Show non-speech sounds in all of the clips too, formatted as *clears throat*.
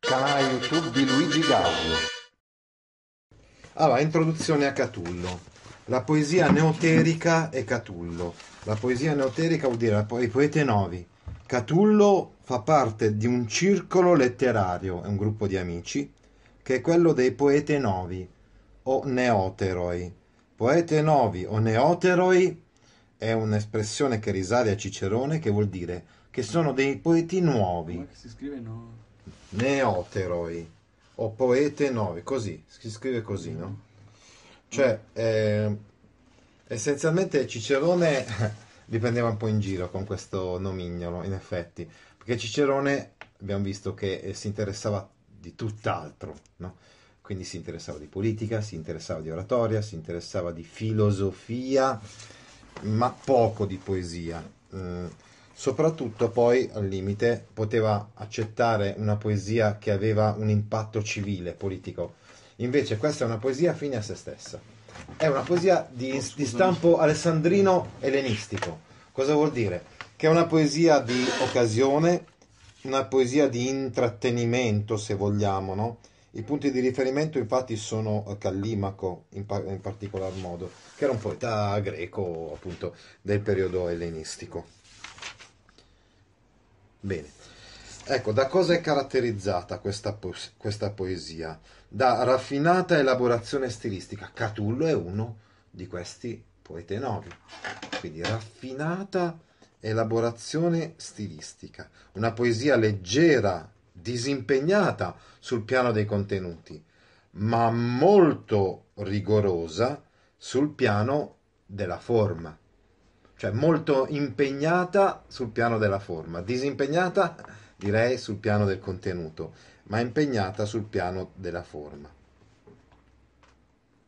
Canale YouTube di Luigi Gaudio. Allora, introduzione a Catullo. La poesia neoterica e Catullo. La poesia neoterica vuol dire i poeti nuovi. Catullo fa parte di un circolo letterario, è un gruppo di amici, che è quello dei poete novi o neoteroi. Poete novi o neoteroi è un'espressione che risale a Cicerone che vuol dire che sono dei poeti nuovi. Come si scrive no? Neoteroi o poete novi, così, si scrive così, no? Cioè, eh, essenzialmente Cicerone *laughs* li prendeva un po' in giro con questo nomignolo, in effetti, perché Cicerone abbiamo visto che eh, si interessava di tutt'altro, no? quindi si interessava di politica, si interessava di oratoria, si interessava di filosofia, ma poco di poesia. Mm, soprattutto poi al limite poteva accettare una poesia che aveva un impatto civile, politico. Invece questa è una poesia fine a se stessa è una poesia di, di stampo alessandrino ellenistico. Cosa vuol dire? Che è una poesia di occasione, una poesia di intrattenimento, se vogliamo, no? I punti di riferimento infatti sono Callimaco in, pa- in particolar modo, che era un poeta greco appunto del periodo ellenistico. Bene, ecco, da cosa è caratterizzata questa, po- questa poesia? da raffinata elaborazione stilistica. Catullo è uno di questi poeti novi. Quindi raffinata elaborazione stilistica, una poesia leggera, disimpegnata sul piano dei contenuti, ma molto rigorosa sul piano della forma. Cioè molto impegnata sul piano della forma, disimpegnata direi sul piano del contenuto ma impegnata sul piano della forma.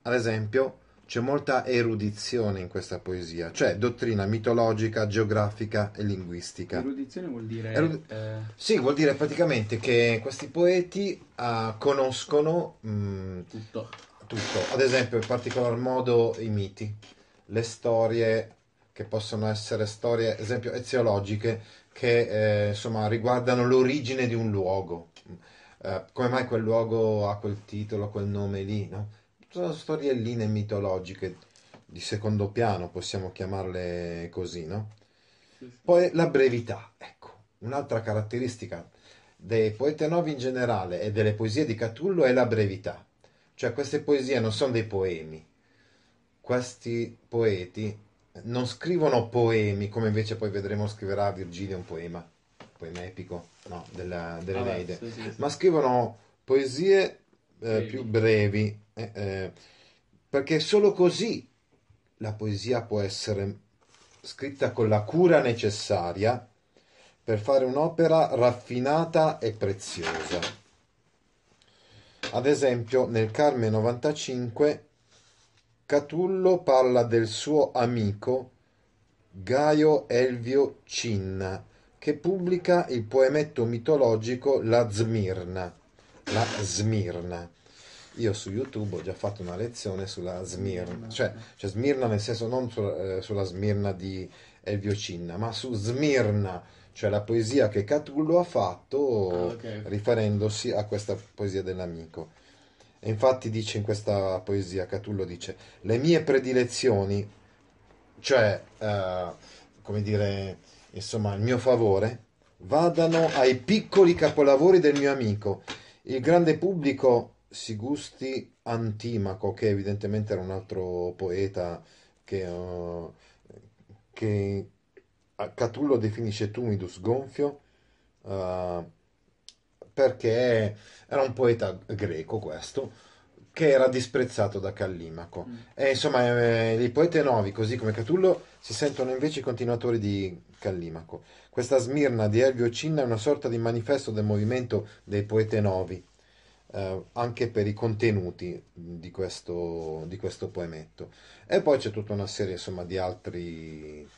Ad esempio, c'è molta erudizione in questa poesia, cioè dottrina mitologica, geografica e linguistica. Erudizione vuol dire... Erud- eh... Sì, vuol dire praticamente che questi poeti uh, conoscono mh, mm, tutto. tutto, ad esempio in particolar modo i miti, le storie che possono essere storie, esempio, eziologiche, che eh, insomma riguardano l'origine di un luogo eh, come mai quel luogo ha quel titolo, quel nome lì, no? Sono storielline mitologiche di secondo piano, possiamo chiamarle così, no? Poi la brevità, ecco, un'altra caratteristica dei poeti novi in generale e delle poesie di Catullo è la brevità. Cioè queste poesie non sono dei poemi. Questi poeti non scrivono poemi come invece poi vedremo scriverà Virgilio un poema poema epico no, della, dell'Eneide, ah, sì, sì, sì. ma scrivono poesie eh, più brevi, eh, eh, perché solo così la poesia può essere scritta con la cura necessaria per fare un'opera raffinata e preziosa. Ad esempio, nel Carme 95 Catullo parla del suo amico Gaio Elvio Cinna, che pubblica il poemetto mitologico La Smirna. La Smirna. Io su YouTube ho già fatto una lezione sulla Smirna, cioè, cioè Smirna nel senso non su, eh, sulla Smirna di Elvio Cinna, ma su Smirna, cioè la poesia che Catullo ha fatto ah, okay. riferendosi a questa poesia dell'amico. E infatti dice in questa poesia, Catullo dice, le mie predilezioni, cioè, uh, come dire, insomma, il mio favore, vadano ai piccoli capolavori del mio amico. Il grande pubblico si gusti Antimaco, che evidentemente era un altro poeta che, uh, che Catullo definisce tumidus gonfio, uh, perché era un poeta greco questo, che era disprezzato da Callimaco. Mm. E insomma, eh, i poeti nuovi, così come Catullo, si sentono invece i continuatori di Callimaco. Questa Smirna di Elvio Cinna è una sorta di manifesto del movimento dei poeti nuovi, eh, anche per i contenuti di questo, di questo poemetto. E poi c'è tutta una serie insomma, di altri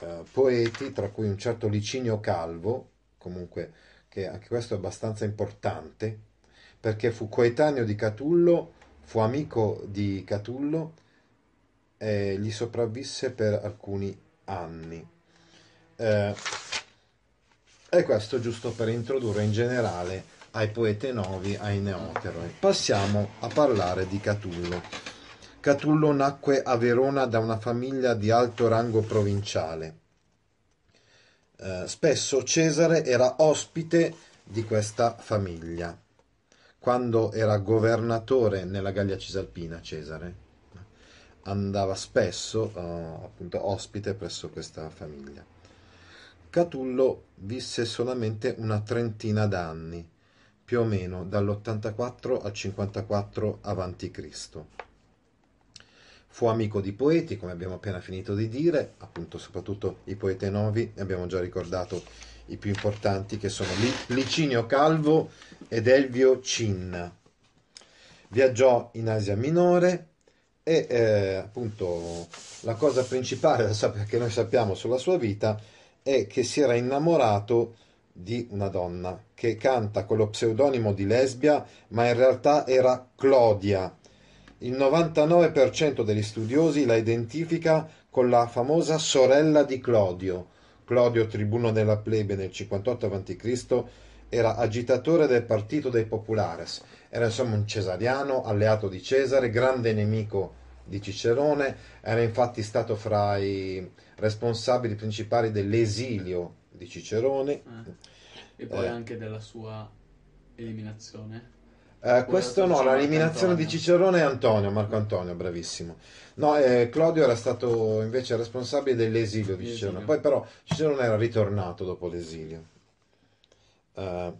eh, poeti, tra cui un certo Licinio Calvo, comunque che anche questo è abbastanza importante, perché fu coetaneo di Catullo, fu amico di Catullo e gli sopravvisse per alcuni anni. Eh, e questo giusto per introdurre in generale ai poete novi, ai neoteroi. Passiamo a parlare di Catullo. Catullo nacque a Verona da una famiglia di alto rango provinciale. Eh, spesso Cesare era ospite di questa famiglia quando era governatore nella Gallia Cisalpina. Cesare andava spesso eh, appunto ospite presso questa famiglia. Catullo visse solamente una trentina d'anni, più o meno dall'84 al 54 a.C. Fu amico di poeti, come abbiamo appena finito di dire, appunto soprattutto i poeti novi, ne abbiamo già ricordato i più importanti che sono Licinio Calvo ed Elvio Cinna. Viaggiò in Asia Minore e eh, appunto la cosa principale che noi sappiamo sulla sua vita è che si era innamorato di una donna che canta con lo pseudonimo di Lesbia, ma in realtà era Clodia. Il 99% degli studiosi la identifica con la famosa sorella di Clodio. Clodio, tribuno della plebe nel 58 a.C., era agitatore del partito dei Populares. Era insomma un cesariano, alleato di Cesare, grande nemico di Cicerone, era infatti stato fra i responsabili principali dell'esilio di Cicerone. Eh. E poi Eh. anche della sua eliminazione. Eh, questo no, l'eliminazione di Cicerone è Antonio, Marco Antonio, bravissimo. No, eh, Claudio era stato invece responsabile dell'esilio di Cicerone, poi però Cicerone era ritornato dopo l'esilio. Eh,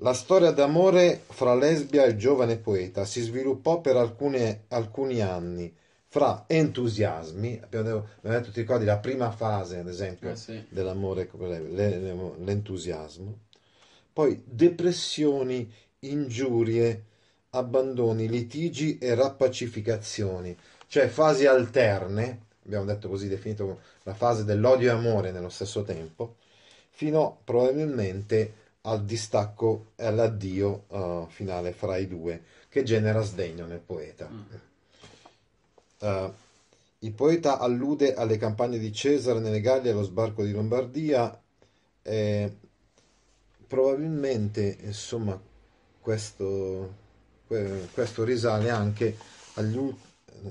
la storia d'amore fra Lesbia e il giovane poeta si sviluppò per alcune- alcuni anni fra entusiasmi, abbiamo detto, ti ricordi la prima fase, ad esempio, Eh sì. dell'amore, l'entusiasmo, poi depressioni, ingiurie, abbandoni, litigi e rappacificazioni, cioè fasi alterne, abbiamo detto così definito la fase dell'odio e amore nello stesso tempo, fino probabilmente al distacco e all'addio eh, finale fra i due, che genera sdegno nel poeta. Eh, il poeta allude alle campagne di Cesare nelle Gallie e allo sbarco di Lombardia. e probabilmente, insomma, questo, que- questo risale anche agli ultimi.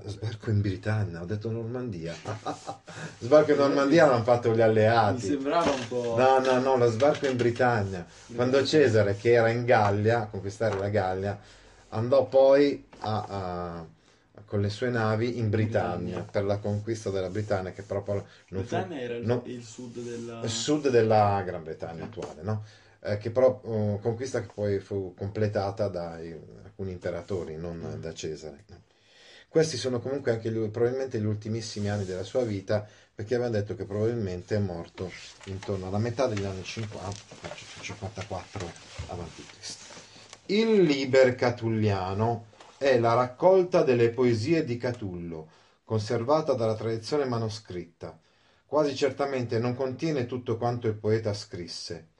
Sbarco in Britannia, ho detto Normandia. *laughs* Sbarco in Normandia l'hanno fatto gli Mi alleati. sembrava un po'... No, no, no, lo sbarco in Britannia. Quando Cesare, che era in Gallia, a conquistare la Gallia, andò poi a- a- con le sue navi in Britannia Britannia. per la conquista della Britannia, che proprio non fu Britannia era il, no. il sud della... il sud della Gran Bretagna attuale, no? Eh, che però eh, conquista che poi fu completata da alcuni imperatori, non da Cesare. Questi sono comunque anche gli- probabilmente gli ultimissimi anni della sua vita, perché aveva detto che probabilmente è morto intorno alla metà degli anni 50, 54 a.C. Il Liber Catulliano è la raccolta delle poesie di Catullo, conservata dalla tradizione manoscritta. Quasi certamente non contiene tutto quanto il poeta scrisse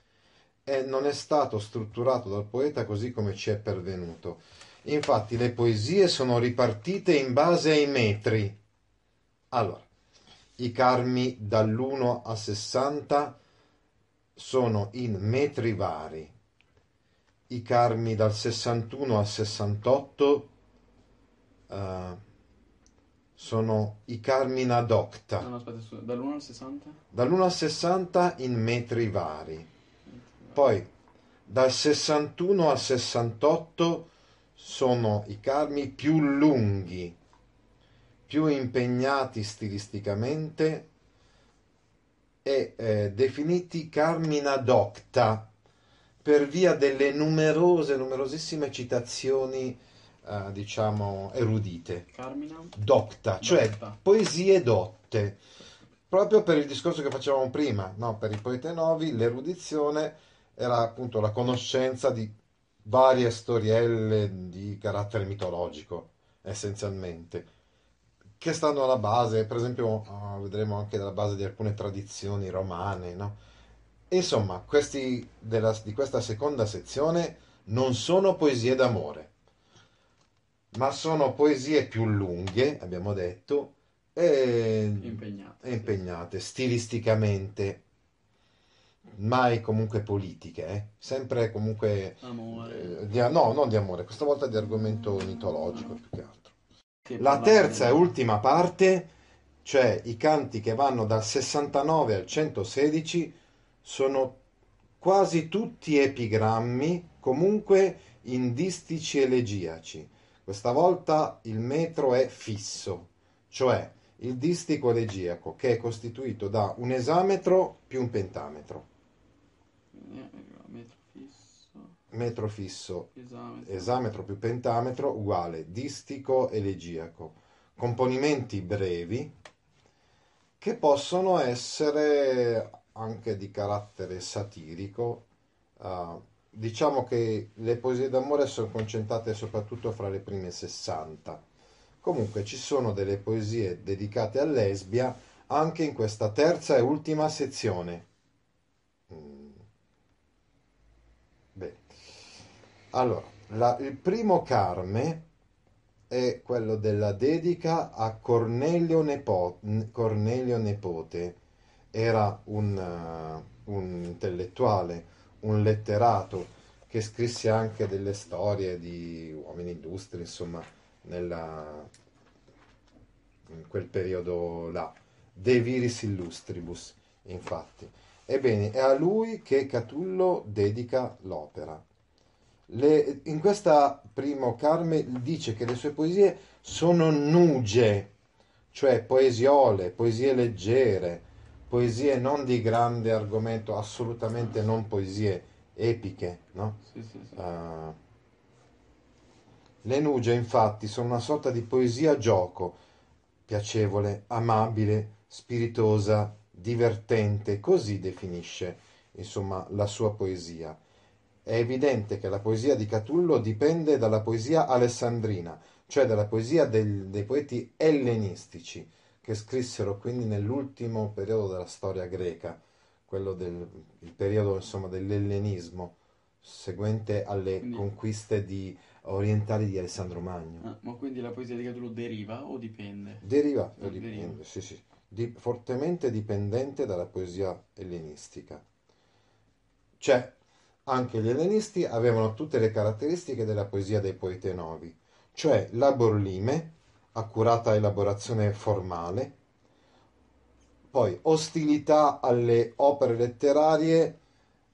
e non è stato strutturato dal poeta così come ci è pervenuto. Infatti le poesie sono ripartite in base ai metri. Allora, i carmi dall'1 a 60 sono in metri vari. I carmi dal 61 al 68 eh, sono i carmi in ad octa. No, no, aspetta, scusa, dall'1 al 60? Dall'1 al 60 in metri vari. Poi dal 61 al 68 sono i carmi più lunghi, più impegnati stilisticamente e eh, definiti carmi in ad octa per via delle numerose, numerosissime citazioni, eh, diciamo, erudite Carmina? docta, cioè Docta. poesie dotte. Proprio per il discorso che facevamo prima, no? per i poeti novi l'erudizione era appunto la conoscenza di varie storielle di carattere mitologico, essenzialmente, che stanno alla base, per esempio, ah, vedremo anche alla base di alcune tradizioni romane, no? Insomma, questi della- di questa seconda sezione non sono poesie d'amore, ma sono poesie più lunghe, abbiamo detto, e Impegnate. e impegnate stilisticamente, mai comunque politiche, eh? Sempre comunque eh, di- no, non di amore, questa volta di argomento mitologico più che altro. Che La terza e ultima parte, cioè i canti che vanno dal 69 al 116, sono quasi tutti epigrammi, comunque in distici elegiaci. Questa volta il metro è fisso, cioè il distico elegiaco, che è costituito da un esametro più un pentametro. Eh, Metro fisso. Metro fisso Esame. esametro più pentametro uguale distico elegiaco. Componimenti brevi che possono essere anche di carattere satirico. Ah, diciamo che le poesie d'amore sono concentrate soprattutto fra le prime 60. Comunque ci sono delle poesie dedicate a lesbia anche in questa terza e ultima sezione. Mm. Bene. Allora, la- il primo Carme è quello della dedica a Cornelio, Nepo- Cornelio Nepote. Era un, eh, un intellettuale, un letterato che scrisse anche delle storie di uomini illustri, insomma, nella, in quel periodo là. De Viris Illustribus, infatti. Ebbene, è a lui che Catullo dedica l'opera. Le- in questa primo Carme dice che le sue poesie sono nuge, cioè poesiole, poesie leggere, poesie non di grande argomento, assolutamente non poesie epiche, no? Sì, sì, sì. Ah. le nuge, infatti, sono una sorta di poesia gioco, piacevole, amabile, spiritosa, divertente, così definisce, insomma, la sua poesia. È evidente che la poesia di Catullo dipende dalla poesia alessandrina, cioè dalla poesia del- dei poeti ellenistici, che scrissero quindi nell'ultimo periodo della storia greca, quello del periodo, insomma, dell'ellenismo, seguente alle Quindi- conquiste di- orientali di Alessandro Magno. Ah, ma quindi la poesia di Catulo deriva o dipende? Deriva, Eh, dipende, deriva. sì, sì, di- fortemente dipendente dalla poesia ellenistica. Cioè, anche gli ellenisti avevano tutte le caratteristiche della poesia dei poeti novi, cioè la borlime, accurata elaborazione formale, poi ostilità alle opere letterarie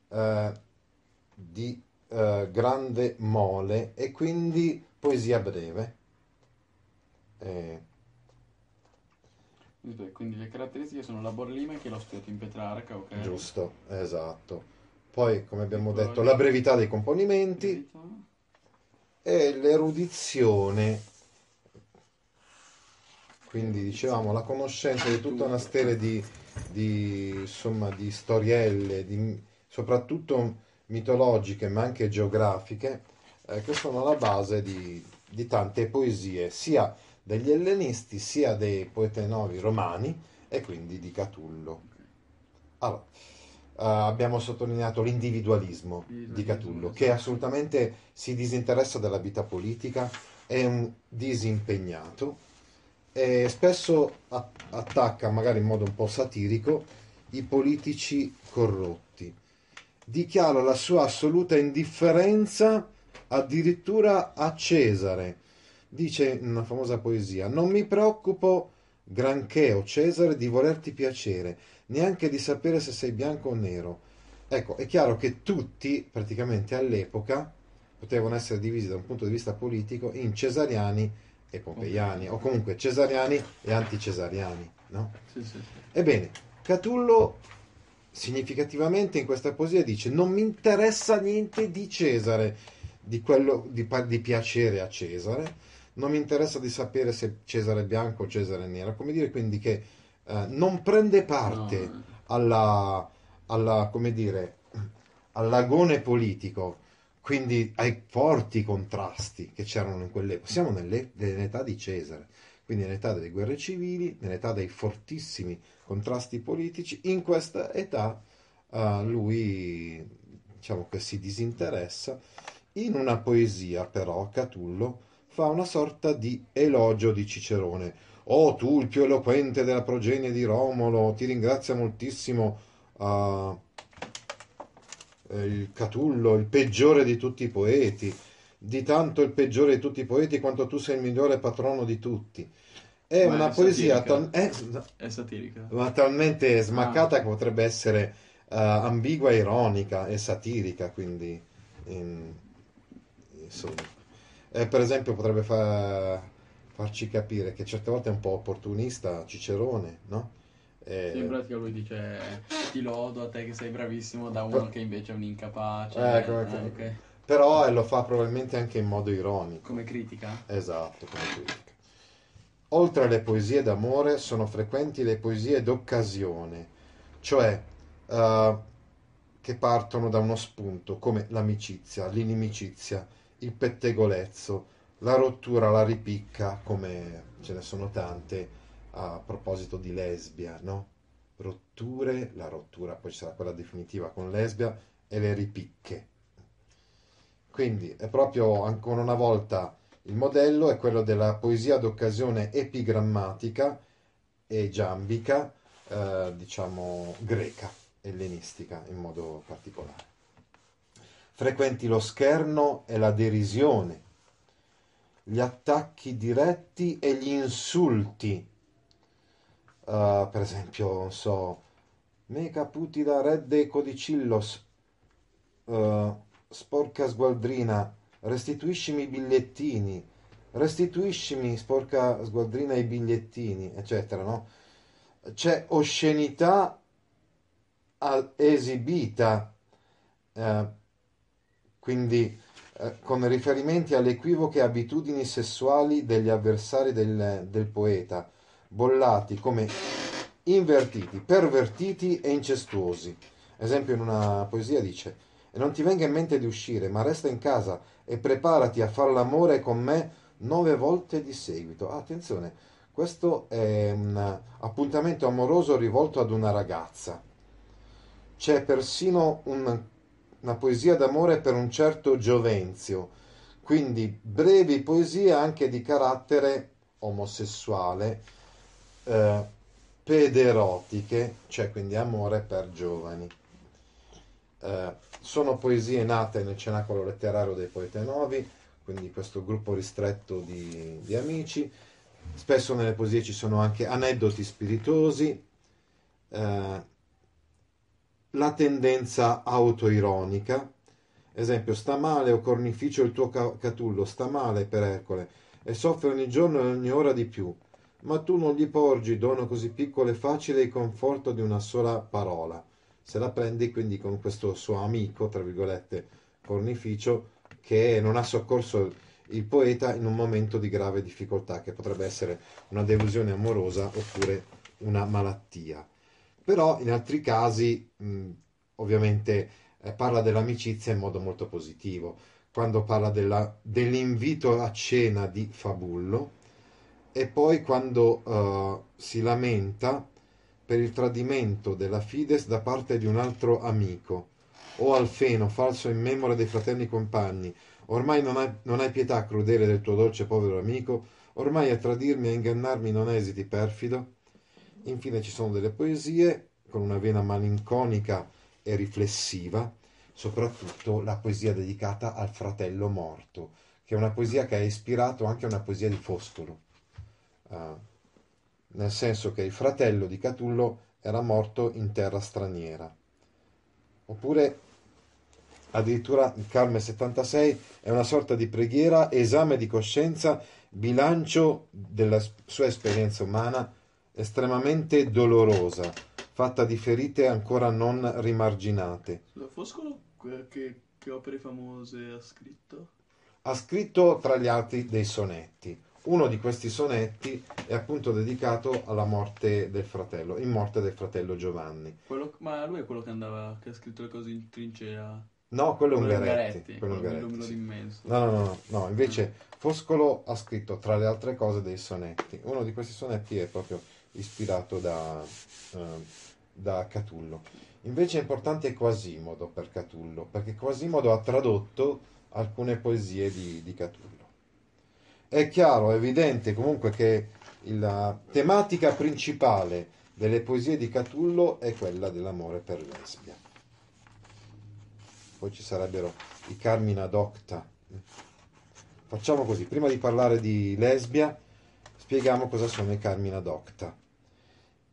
eh, di eh, grande mole e quindi poesia breve. Eh, Quindi le caratteristiche sono la borlime che l'ho studiato in Petrarca, ok? Giusto, esatto. Poi, come abbiamo detto, la brevità dei componimenti e l'erudizione. Quindi, dicevamo, la conoscenza di tutta una serie di, di, insomma, di storielle, di- soprattutto mitologiche, ma anche geografiche, eh, che sono la base di, di tante poesie, sia degli ellenisti, sia dei poeti novi romani e quindi di Catullo. Allora, eh, abbiamo sottolineato l'individualismo di Catullo, che assolutamente si disinteressa della vita politica, è un disimpegnato e spesso attacca, magari in modo un po' satirico, i politici corrotti. Dichiara la sua assoluta indifferenza addirittura a Cesare. Dice in una famosa poesia: Non mi preoccupo granché, o Cesare, di volerti piacere, neanche di sapere se sei bianco o nero. Ecco, è chiaro che tutti, praticamente all'epoca, potevano essere divisi da un punto di vista politico in cesariani e pompeiani, o comunque cesariani e anticesariani, no? Sì, sì, sì. Ebbene, Catullo significativamente in questa poesia dice non mi interessa niente di Cesare, di, quello, di, di piacere a Cesare, non mi interessa di sapere se Cesare è bianco o Cesare è nero, come dire quindi che eh, non prende parte No, eh. alla, alla, come dire, all'agone politico quindi ai forti contrasti che c'erano in quell'epoca. Siamo nelle- nell'età di Cesare, quindi nell'età delle guerre civili, nell'età dei fortissimi contrasti politici. In questa età eh, lui, diciamo che si disinteressa. In una poesia, però, Catullo fa una sorta di elogio di Cicerone. Oh, tu, il più eloquente della progenie di Romolo, ti ringrazia moltissimo. eh, eh, il Catullo, il peggiore di tutti i poeti, di tanto il peggiore di tutti i poeti quanto tu sei il migliore patrono di tutti. È Ma una è poesia satirica. è- È satirica. ma talmente smaccata Ah. che potrebbe essere eh, ambigua, ironica e satirica, quindi in- insomma. Eh, per esempio potrebbe fa- farci capire che certe volte è un po' opportunista Cicerone, no? Eh, Sì, in pratica lui dice ti lodo a te che sei bravissimo da uno che invece è un incapace. Eh, ecco. ok. però eh, lo fa probabilmente anche in modo ironico. Come critica? Esatto, come critica. Oltre alle poesie d'amore sono frequenti le poesie d'occasione, cioè eh, che partono da uno spunto, come l'amicizia, l'inimicizia, il pettegolezzo, la rottura, la ripicca, come ce ne sono tante a proposito di lesbia, no? Rotture, la rottura, poi ci sarà quella definitiva con lesbia, e le ripicche. Quindi è proprio ancora una volta il modello è quello della poesia d'occasione epigrammatica e giambica, eh, diciamo greca, ellenistica in modo particolare. Frequenti lo scherno e la derisione, gli attacchi diretti e gli insulti. Eh, per esempio, non so, me caputida redde codicillos, eh, sporca sgualdrina, restituiscimi i bigliettini, restituiscimi, sporca sgualdrina, i bigliettini, eccetera, no? C'è oscenità esibita, eh, quindi con riferimenti alle equivoche abitudini sessuali degli avversari del, del poeta, bollati come invertiti, pervertiti e incestuosi. Esempio in una poesia dice e non ti venga in mente di uscire, ma resta in casa e preparati a far l'amore con me nove volte di seguito. Attenzione, questo è un appuntamento amoroso rivolto ad una ragazza. C'è persino un- una poesia d'amore per un certo Giovenzio, quindi brevi poesie anche di carattere omosessuale, eh, pederotiche, cioè quindi amore per giovani. Eh, sono poesie nate nel cenacolo letterario dei Poete Novi, quindi questo gruppo ristretto di, di amici. Spesso nelle poesie ci sono anche aneddoti spiritosi, eh, la tendenza autoironica, esempio, sta male o cornificio il tuo ca- Catullo, sta male per Ercole e soffre ogni giorno e ogni ora di più, ma tu non gli porgi dono così piccolo e facile il conforto di una sola parola. Se la prendi quindi con questo suo amico, tra virgolette, cornificio, che non ha soccorso il poeta in un momento di grave difficoltà, che potrebbe essere una delusione amorosa oppure una malattia. Però in altri casi, mh, ovviamente, eh, parla dell'amicizia in modo molto positivo, quando parla della- dell'invito a cena di Fabullo e poi quando eh, si lamenta per il tradimento della Fides da parte di un altro amico. O Alfeno, falso in memoria dei fratelli compagni, ormai non hai, non hai pietà crudele del tuo dolce povero amico, ormai a tradirmi e a ingannarmi non esiti perfido. Infine ci sono delle poesie con una vena malinconica e riflessiva, soprattutto la poesia dedicata al fratello morto, che è una poesia che ha ispirato anche una poesia di Foscolo. Ah, nel senso che il fratello di Catullo era morto in terra straniera. Oppure addirittura il Carme 76 è una sorta di preghiera, esame di coscienza, bilancio della sua esperienza umana estremamente dolorosa, fatta di ferite ancora non rimarginate. Foscolo che, che opere famose ha scritto? Ha scritto tra gli altri dei sonetti. Uno di questi sonetti è appunto dedicato alla morte del fratello, in morte del fratello Giovanni. Quello- ma lui è quello che andava, che ha scritto le cose in trincea. No, quello è Ungaretti. Quello Ungaretti, sì. d'immenso. No, no, no, no, no, invece Foscolo ha scritto tra le altre cose dei sonetti. Uno di questi sonetti è proprio ispirato da, eh, da Catullo. Invece è importante Quasimodo per Catullo, perché Quasimodo ha tradotto alcune poesie di, di Catullo. È chiaro, è evidente comunque che la tematica principale delle poesie di Catullo è quella dell'amore per Lesbia. Poi ci sarebbero i Carmina Docta. Facciamo così, prima di parlare di Lesbia, spieghiamo cosa sono i Carmina Docta.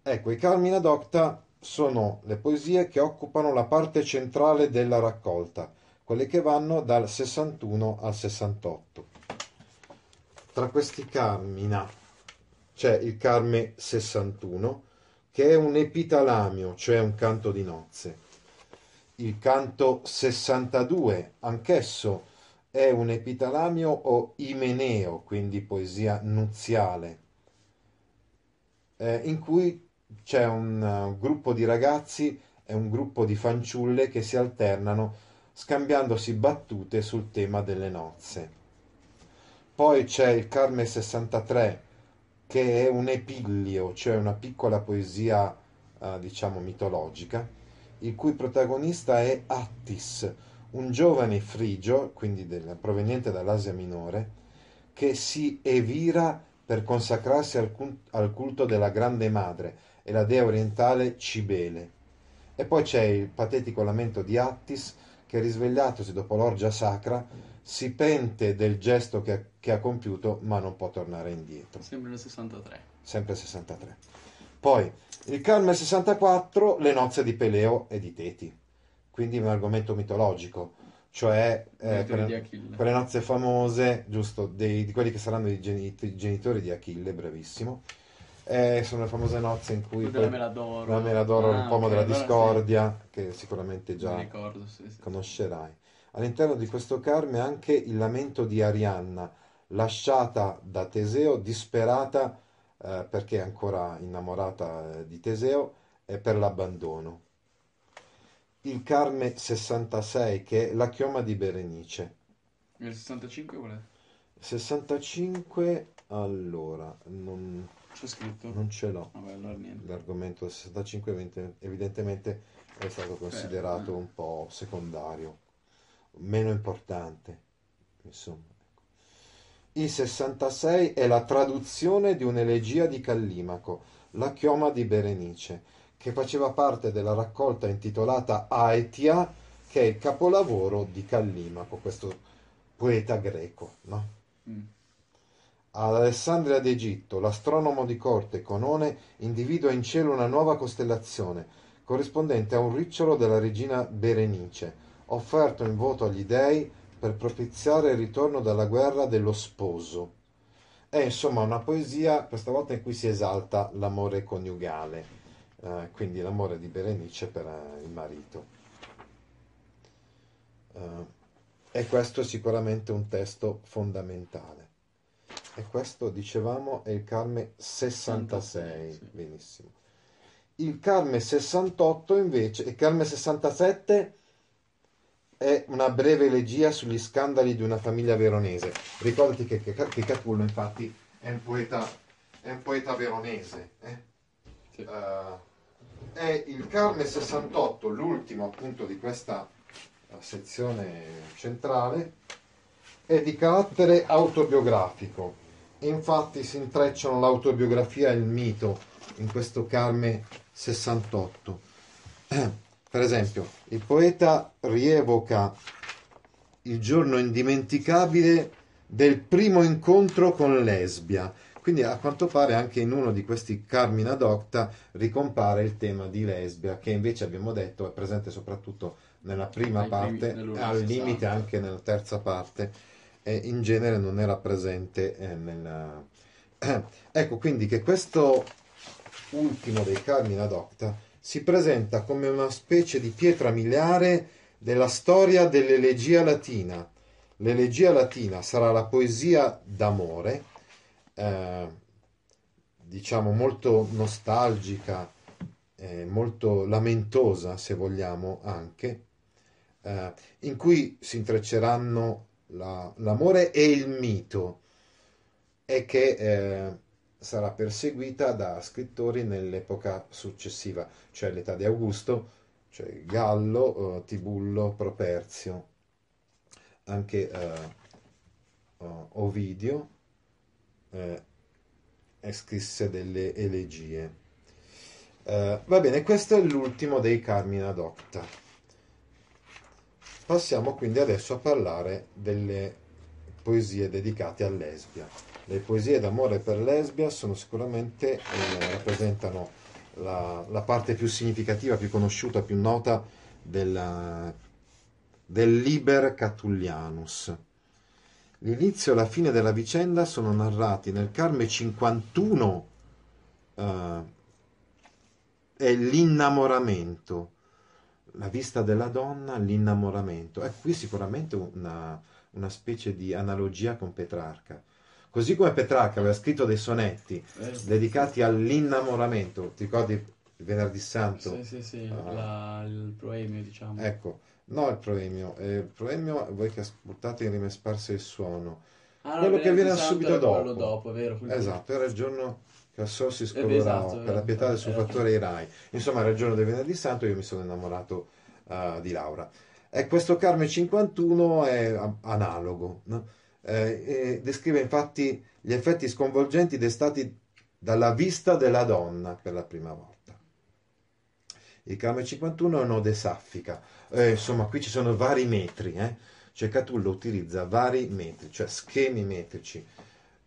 Ecco, i Carmina Docta sono le poesie che occupano la parte centrale della raccolta, quelle che vanno dal 61 al 68. Tra questi Carmina c'è il Carme 61, che è un epitalamio, cioè un canto di nozze. Il canto 62, anch'esso è un epitalamio o imeneo, quindi poesia nuziale, eh, in cui c'è un uh, gruppo di ragazzi e un gruppo di fanciulle che si alternano scambiandosi battute sul tema delle nozze. Poi c'è il Carme 63, che è un epillio, cioè una piccola poesia, eh, diciamo, mitologica, il cui protagonista è Attis, un giovane frigio, quindi del- proveniente dall'Asia Minore, che si evira per consacrarsi al, al culto della Grande Madre e la dea orientale Cibele. E poi c'è il patetico lamento di Attis che risvegliatosi dopo l'orgia sacra si pente del gesto che ha, che ha compiuto ma non può tornare indietro. Sempre nel 63. Sempre 63. Poi il Carme 64, le nozze di Peleo e di Teti. Quindi un argomento mitologico, cioè eh, quelle, quelle nozze famose, giusto, dei- di quelli che saranno i geni- i genitori di Achille, bravissimo. Eh, sono le famose nozze in cui poi- mela d'oro. la mela d'oro, Ah, il pomo ok, della allora sì. discordia, che sicuramente già ricordo, sì, sì. conoscerai. All'interno di questo Carme anche il lamento di Arianna, lasciata da Teseo, disperata eh, perché è ancora innamorata eh, di Teseo e per l'abbandono. Il Carme 66 che è la chioma di Berenice. Nel 65 qual è? 65, allora, non, C'è scritto? non ce l'ho. Vabbè, allora. L'argomento del 65 evidente- evidentemente è stato considerato eh. un po' secondario, meno importante, insomma. ecco. Il 66 è la traduzione di un'elegia di Callimaco, La chioma di Berenice, che faceva parte della raccolta intitolata Aetia, che è il capolavoro di Callimaco, questo poeta greco, no? Mm. Ad Alessandria d'Egitto, l'astronomo di corte Conone individua in cielo una nuova costellazione, corrispondente a un ricciolo della regina Berenice, offerto in voto agli dei per propiziare il ritorno dalla guerra dello sposo. È insomma una poesia, questa volta in cui si esalta l'amore coniugale, eh, quindi l'amore di Berenice per eh, il marito. Eh, e questo è sicuramente un testo fondamentale. E questo, dicevamo, è il Carme 66. Sì. Benissimo. Il Carme 68 invece, il Carme 67 è una breve elegia sugli scandali di una famiglia veronese. Ricordati che, che, che Catullo, infatti, è un poeta, è un poeta veronese. eh? Sì. Eh, è il Carme 68, l'ultimo appunto di questa eh, sezione centrale, è di carattere autobiografico. Infatti si intrecciano l'autobiografia e il mito in questo Carme 68. *clears throat* Per esempio, il poeta rievoca il giorno indimenticabile del primo incontro con Lesbia. Quindi a quanto pare anche in uno di questi Carmina Docta ricompare il tema di Lesbia, che invece abbiamo detto è presente soprattutto nella prima parte, e al 60. limite anche nella terza parte, e in genere non era presente eh, nella... *clears throat* Ecco quindi che questo ultimo dei Carmina Docta si presenta come una specie di pietra miliare della storia dell'elegia latina. L'elegia latina sarà la poesia d'amore, eh, diciamo molto nostalgica, eh, molto lamentosa se vogliamo anche, eh, in cui si intrecceranno la- l'amore e il mito e che eh, sarà perseguita da scrittori nell'epoca successiva, cioè l'età di Augusto, cioè Gallo, eh, Tibullo, Properzio, anche eh, eh, Ovidio eh, scrisse delle elegie. Eh, va bene, questo è l'ultimo dei Carmina Docta. Passiamo quindi adesso a parlare delle poesie dedicate a Lesbia. Le poesie d'amore per Lesbia sono sicuramente, eh, rappresentano la, la parte più significativa, più conosciuta, più nota della- del Liber Catullianus. L'inizio e la fine della vicenda sono narrati nel Carme 51 eh, è l'innamoramento, la vista della donna, l'innamoramento. Ecco, qui sicuramente una, una specie di analogia con Petrarca. Così come Petrarca aveva scritto dei sonetti Eh, dedicati all'innamoramento, ti ricordi il Venerdì Santo? Sì, sì, sì, Ah. la- il proemio, diciamo. Ecco, no il proemio, eh, il proemio voi che ascoltate in rime sparse il suono. Ah, quello che viene subito dopo. dopo, vero. Esatto, era il giorno sol si beh, scolorava esatto, per la pietà del suo era- fattore Irai. Insomma, era il giorno del venerdì santo io mi sono innamorato eh, di Laura. E questo Carme 51 è a- analogo, no? Eh, descrive infatti gli effetti sconvolgenti destati dalla vista della donna per la prima volta. Il Carme 51 è un'ode saffica, Eh, insomma qui ci sono vari metri, eh? cioè Catullo utilizza vari metri, cioè schemi metrici.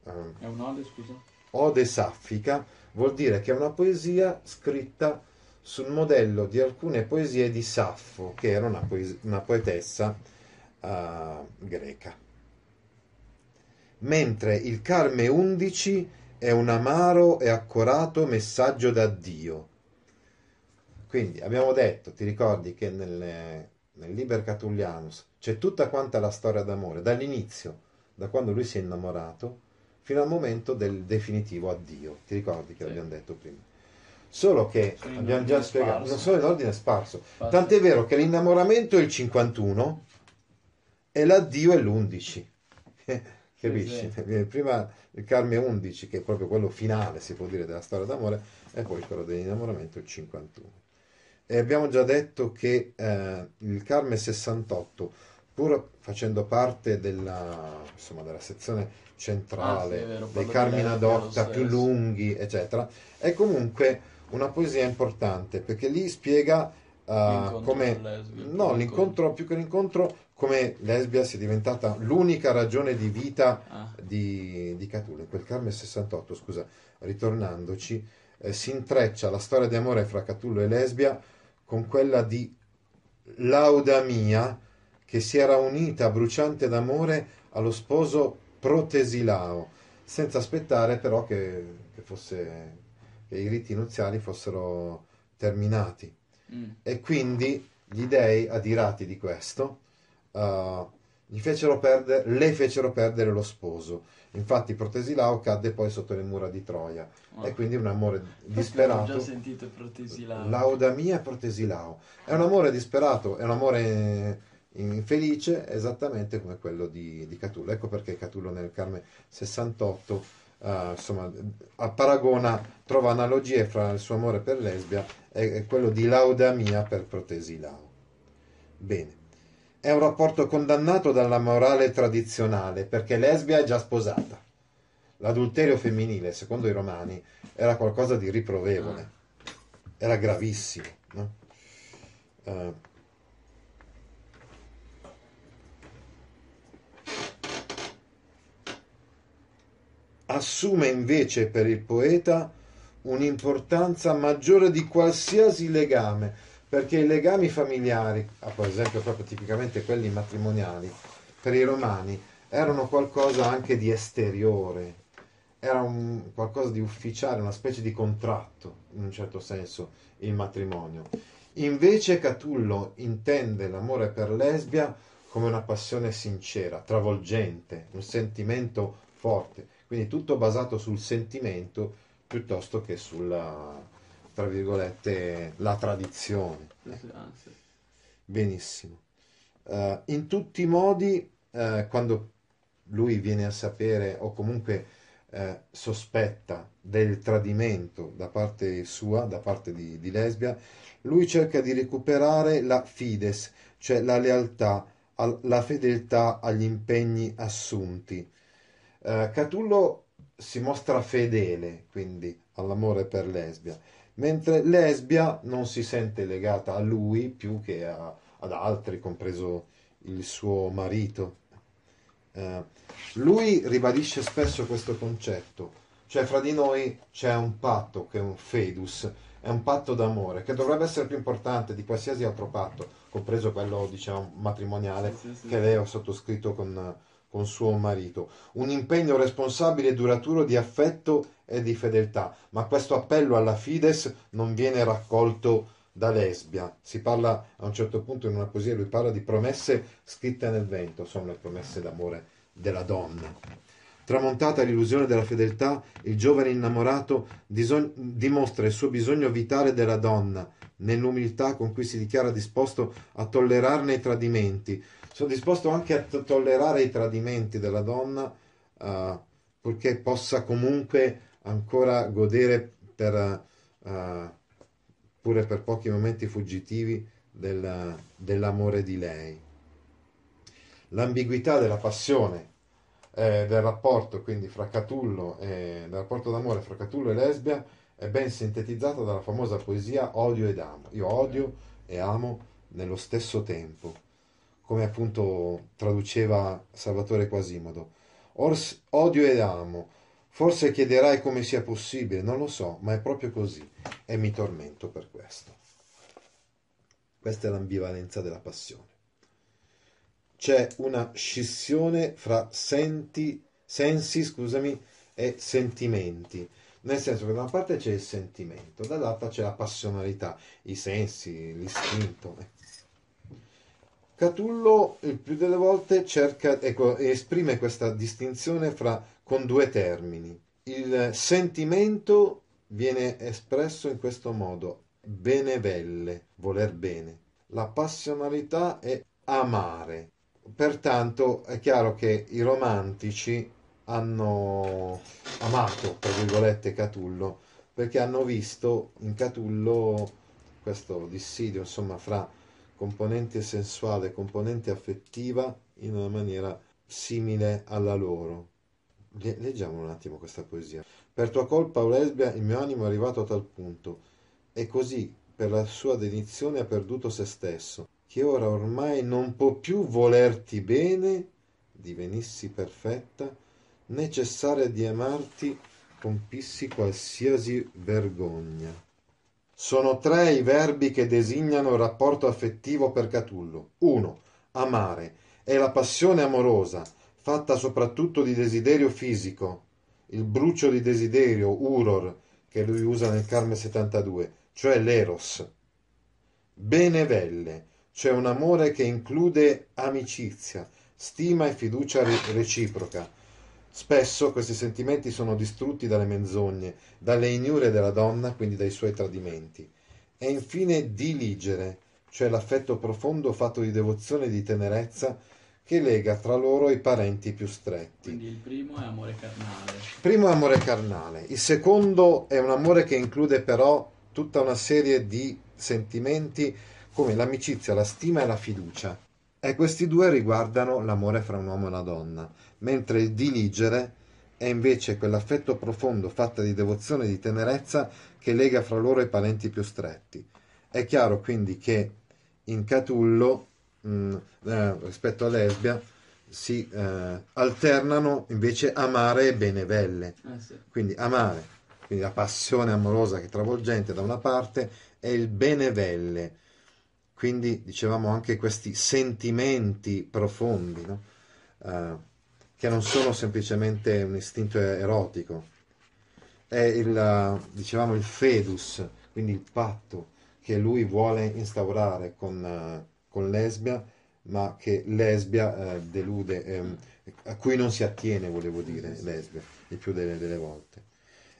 Ehm, È un'ode, scusa? Ode saffica vuol dire che è una poesia scritta sul modello di alcune poesie di Saffo, che era una, poes- una poetessa eh, greca. Mentre il Carme 11 è un amaro e accorato messaggio da Dio. Quindi abbiamo detto, ti ricordi che nel, nel Liber Catullianus c'è tutta quanta la storia d'amore, dall'inizio, da quando lui si è innamorato, fino al momento del definitivo addio. Ti ricordi che Sì. l'abbiamo detto prima? Solo che in abbiamo già spiegato, sparso. non sono in ordine sparso. Infatti- Tant'è vero che l'innamoramento è il 51 e l'addio è l'11. *laughs* Capisci? Sì, Prima il Carme 11, che è proprio quello finale, si può dire, della storia d'amore, e poi quello dell'innamoramento, il 51. E abbiamo già detto che eh, il Carme 68, pur facendo parte della, insomma, della sezione centrale Ah, sì, vero, dei Carmina d'Octa più lunghi, eccetera, è comunque una poesia importante perché lì spiega L'incontro come Lesbia, no, l'incontro più che l'incontro, come Lesbia sia diventata l'unica ragione di vita Ah, di, di Catulo. In quel Carme 68, scusa, ritornandoci, eh, si intreccia la storia di amore fra Catullo e Lesbia con quella di Laudamia che si era unita bruciante d'amore allo sposo Protesilao, senza aspettare però che, che fosse, che i riti nuziali fossero terminati. mm. E quindi gli dei, adirati di questo, gli fecero perdere, le fecero perdere lo sposo. Infatti Protesilao cadde poi sotto le mura di Troia. Ah. E quindi un amore Ho disperato. già sentito Protesilao. Laudamia e Protesilao. È un amore disperato, è un amore infelice, esattamente come quello di, di Catullo. Ecco perché Catullo nel Carme 68, eh, insomma, a paragona, trova analogie fra il suo amore per Lesbia e, e quello di Laudamia per Protesilao. Bene. È un rapporto condannato dalla morale tradizionale perché Lesbia è già sposata. L'adulterio femminile, secondo i romani, era qualcosa di riprovevole, era gravissimo. no? Eh, assume invece per il poeta un'importanza maggiore di qualsiasi legame, perché i legami familiari, ah, per esempio proprio tipicamente quelli matrimoniali, per i romani erano qualcosa anche di esteriore, era un, qualcosa di ufficiale, una specie di contratto, in un certo senso, il matrimonio. Invece Catullo intende l'amore per Lesbia come una passione sincera, travolgente, un sentimento forte, quindi tutto basato sul sentimento piuttosto che sulla, tra virgolette, la tradizione. Benissimo. eh, in tutti i modi, eh, quando lui viene a sapere o comunque eh, sospetta del tradimento da parte sua, da parte di, di Lesbia, lui cerca di recuperare la fides, cioè la lealtà, la fedeltà agli impegni assunti. Eh, Catullo si mostra fedele quindi all'amore per Lesbia, mentre Lesbia non si sente legata a lui più che a, ad altri, compreso il suo marito. Eh, lui ribadisce spesso questo concetto, cioè fra di noi c'è un patto che è un fedus, è un patto d'amore che dovrebbe essere più importante di qualsiasi altro patto, compreso quello diciamo matrimoniale sì, sì, che lei ha sottoscritto con, con suo marito. Un impegno responsabile e duraturo di affetto e di fedeltà, ma questo appello alla fides non viene raccolto da lesbia. Si parla a un certo punto in una poesia, lui parla di promesse scritte nel vento, sono le promesse d'amore della donna. Tramontata l'illusione della fedeltà, il giovane innamorato dison- dimostra il suo bisogno vitale della donna, nell'umiltà con cui si dichiara disposto a tollerarne i tradimenti. Sono disposto anche a t- tollerare i tradimenti della donna, uh, purché possa comunque ancora godere per, uh, pure per pochi momenti fuggitivi del, dell'amore di lei. L'ambiguità della passione, eh, del rapporto quindi fra Catullo e del rapporto d'amore fra Catullo e Lesbia è ben sintetizzata dalla famosa poesia Odio ed amo. Io odio e amo nello stesso tempo, come appunto traduceva Salvatore Quasimodo. Ors odio ed amo, Forse chiederai come sia possibile, non lo so, ma è proprio così e mi tormento per questo. Questa è l'ambivalenza della passione. C'è una scissione fra senti, sensi scusami, e sentimenti. Nel senso che da una parte c'è il sentimento, dall'altra c'è la passionalità, i sensi, l'istinto. Catullo il più delle volte cerca, ecco, esprime questa distinzione fra con due termini. Il sentimento viene espresso in questo modo, benevelle, voler bene. La passionalità è amare. Pertanto è chiaro che i romantici hanno amato, tra virgolette, Catullo, perché hanno visto in Catullo questo dissidio, insomma, fra componente sensuale componente affettiva in una maniera simile alla loro. Leggiamo un attimo questa poesia. Per tua colpa, o lesbia, il mio animo è arrivato a tal punto, e così, per la sua dedizione, ha perduto se stesso, che ora ormai non può più volerti bene, divenissi perfetta, né cessare di amarti, compissi qualsiasi vergogna. Sono tre i verbi che designano il rapporto affettivo per Catullo. 1. Amare è la passione amorosa, fatta soprattutto di desiderio fisico, il brucio di desiderio, uror, che lui usa nel Carme 72, cioè l'eros. Benevelle, cioè un amore che include amicizia, stima e fiducia reciproca. Spesso questi sentimenti sono distrutti dalle menzogne, dalle ignure della donna, quindi dai suoi tradimenti. E infine diligere, cioè l'affetto profondo fatto di devozione e di tenerezza che lega tra loro i parenti più stretti. Quindi il primo è amore carnale. Il primo è amore carnale, il secondo è un amore che include però tutta una serie di sentimenti come l'amicizia, la stima e la fiducia. E questi due riguardano l'amore fra un uomo e una donna, mentre il diligere è invece quell'affetto profondo fatto di devozione e di tenerezza che lega fra loro i parenti più stretti. È chiaro quindi che in Catullo mh, mm, eh, rispetto a lesbia si eh, alternano invece amare e benevelle. Eh sì. Quindi amare, quindi la passione amorosa che è travolgente da una parte e il benevelle. Quindi dicevamo anche questi sentimenti profondi, no? uh, che non sono semplicemente un istinto erotico, è il, dicevamo, il fedus, quindi il patto che lui vuole instaurare con, uh, con lesbia, ma che lesbia eh, delude, ehm, a cui non si attiene, volevo dire, lesbia, il più delle, delle volte.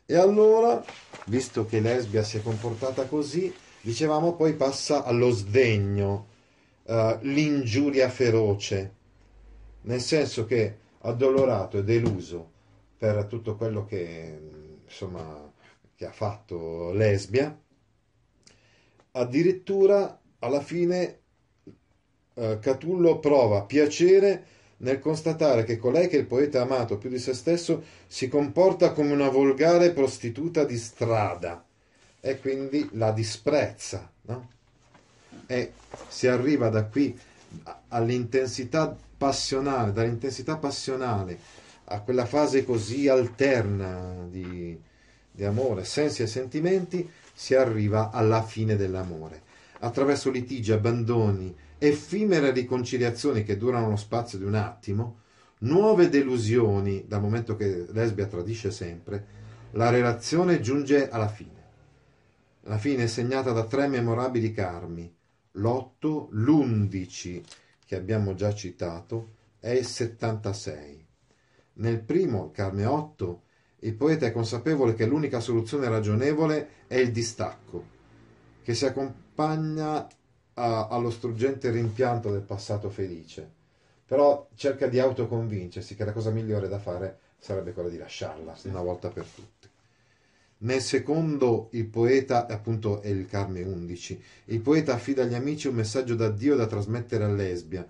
E allora, visto che lesbia si è comportata così, dicevamo poi passa allo sdegno, uh, l'ingiuria feroce, nel senso che addolorato e deluso per tutto quello che, insomma, che ha fatto Lesbia, addirittura alla fine uh, Catullo prova piacere nel constatare che colei che il poeta ha amato più di se stesso si comporta come una volgare prostituta di strada e quindi la disprezza, no? E si arriva da qui all'intensità passionale, dall'intensità passionale a quella fase così alterna di, di amore, sensi e sentimenti, si arriva alla fine dell'amore. Attraverso litigi, abbandoni, effimere riconciliazioni che durano lo spazio di un attimo, nuove delusioni, dal momento che Lesbia tradisce sempre, la relazione giunge alla fine. La fine è segnata da tre memorabili carmi, l'8, l'11, che abbiamo già citato, e il 76. Nel primo, il carme 8, il poeta è consapevole che l'unica soluzione ragionevole è il distacco, che si accompagna a, allo struggente rimpianto del passato felice, però cerca di autoconvincersi che la cosa migliore da fare sarebbe quella di lasciarla una volta per tutte. Nel secondo, il poeta, appunto è il Carme 11, il poeta affida agli amici un messaggio da Dio da trasmettere a Lesbia,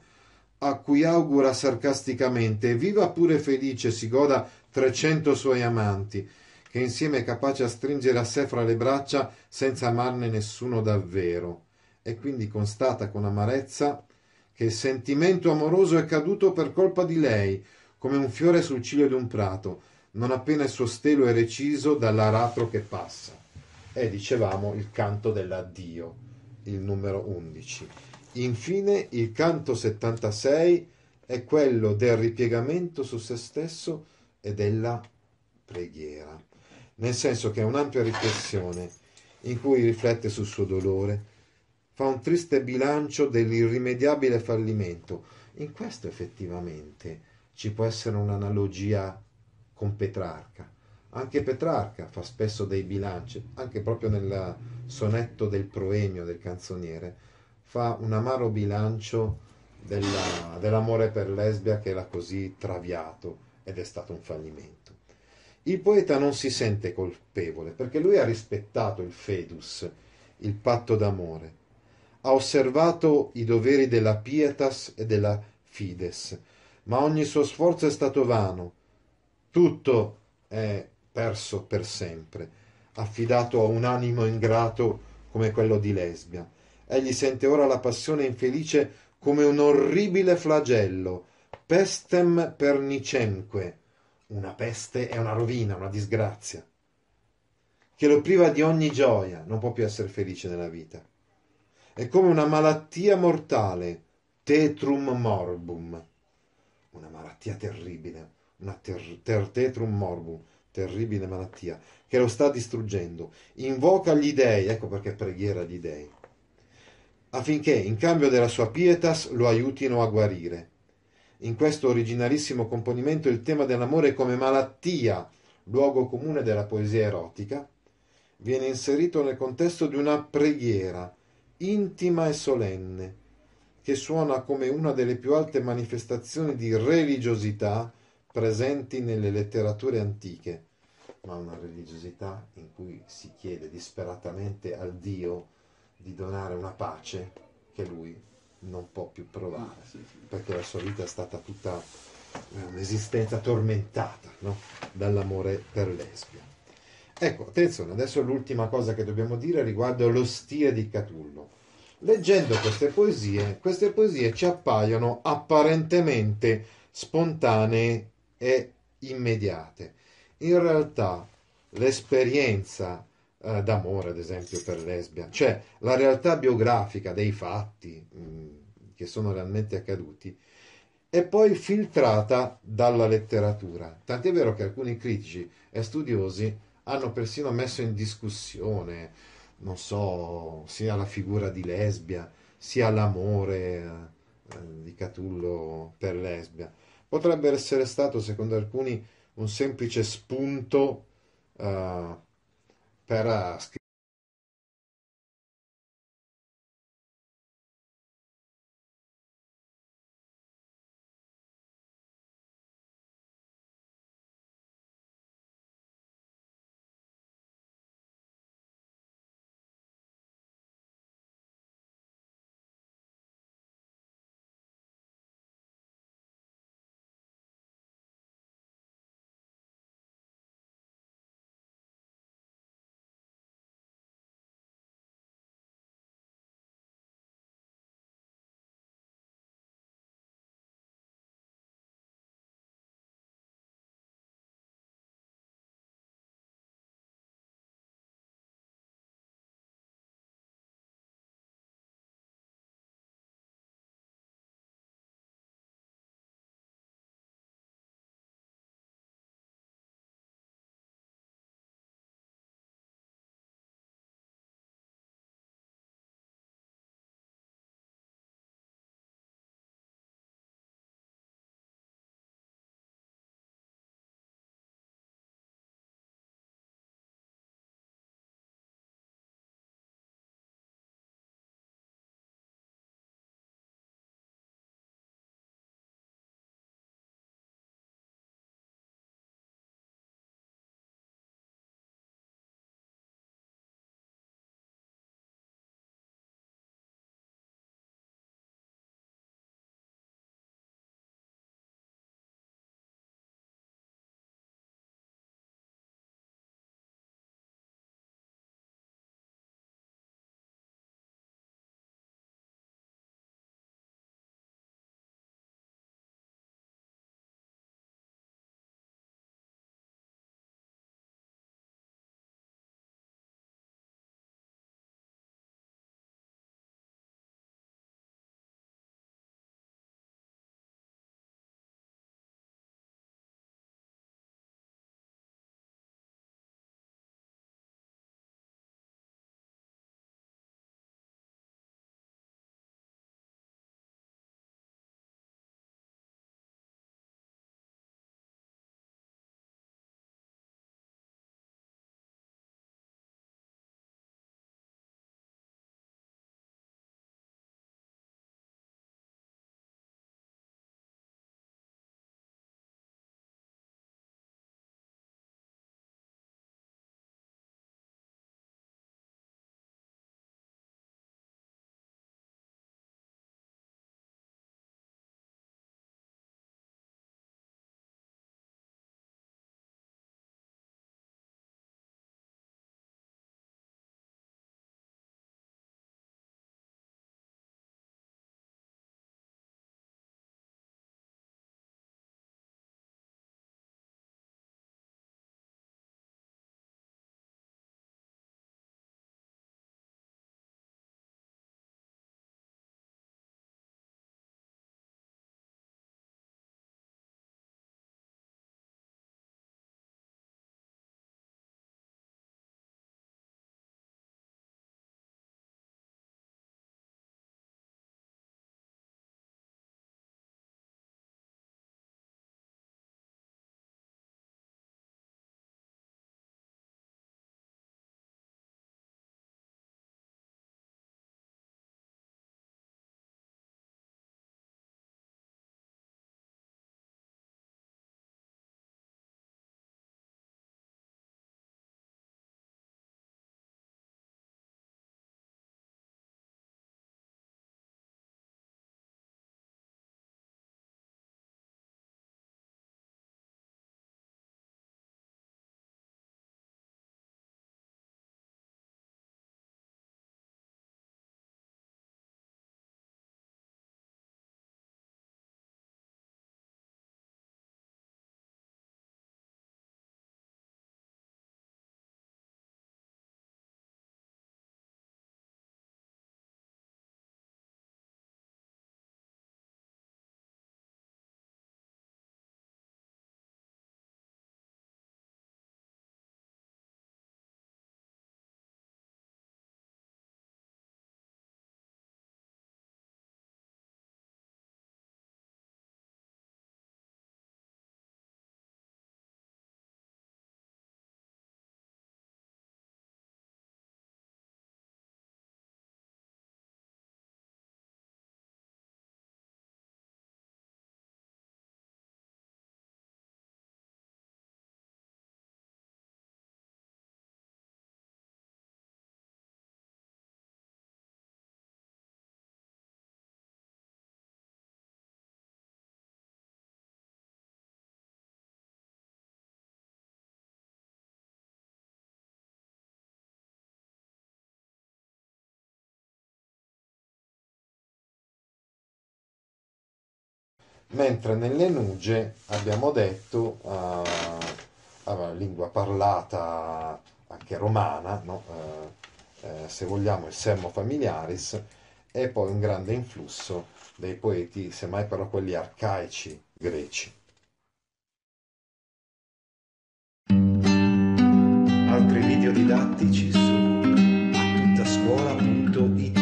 a cui augura sarcasticamente viva pure felice, si goda 300 suoi amanti, che insieme è capace a stringere a sé fra le braccia senza amarne nessuno davvero. E quindi constata con amarezza che il sentimento amoroso è caduto per colpa di lei, come un fiore sul ciglio di un prato, non appena il suo stelo è reciso dall'aratro che passa. È, dicevamo, il canto dell'addio, il numero 11. Infine, il canto 76 è quello del ripiegamento su se stesso e della preghiera, nel senso che è un'ampia riflessione in cui riflette sul suo dolore, fa un triste bilancio dell'irrimediabile fallimento. In questo effettivamente ci può essere un'analogia con Petrarca. Anche Petrarca fa spesso dei bilanci, anche proprio nel sonetto del proemio del canzoniere, fa un amaro bilancio della, dell'amore per Lesbia che l'ha così traviato ed è stato un fallimento. Il poeta non si sente colpevole perché lui ha rispettato il fedus, il patto d'amore, ha osservato i doveri della pietas e della fides, ma ogni suo sforzo è stato vano, tutto è perso per sempre, affidato a un animo ingrato come quello di Lesbia. Egli sente ora la passione infelice come un orribile flagello, pestem pernicemque, una peste è una rovina, una disgrazia, che lo priva di ogni gioia, non può più essere felice nella vita. È come una malattia mortale, tetrum morbum, una malattia terribile, una ter, ter, tetrum morbum, terribile malattia, che lo sta distruggendo. Invoca gli dei, ecco perché preghiera gli dei, affinché in cambio della sua pietas lo aiutino a guarire. In questo originalissimo componimento il tema dell'amore come malattia, luogo comune della poesia erotica, viene inserito nel contesto di una preghiera, intima e solenne, che suona come una delle più alte manifestazioni di religiosità presenti nelle letterature antiche, ma una religiosità in cui si chiede disperatamente al Dio di donare una pace che lui non può più provare, ah, perché la sua vita è stata tutta eh, un'esistenza tormentata no? dall'amore per Lesbia. Ecco, attenzione, adesso l'ultima cosa che dobbiamo dire riguardo lo stile di Catullo. Leggendo queste poesie, queste poesie ci appaiono apparentemente spontanee e immediate. In realtà l'esperienza eh, d'amore, ad esempio, per Lesbia, cioè la realtà biografica dei fatti mh, mm, che sono realmente accaduti, è poi filtrata dalla letteratura. Tant'è vero che alcuni critici e studiosi hanno persino messo in discussione, non so, sia la figura di Lesbia, sia l'amore eh, di Catullo per Lesbia. Potrebbe essere stato, secondo alcuni, un semplice spunto eh, per scrivere mentre nelle nuge abbiamo detto, uh, lingua parlata anche romana, no? uh, eh, se vogliamo il sermo familiaris, e poi un grande influsso dei poeti, semmai però quelli arcaici greci. Altri video didattici su attuttascuola.it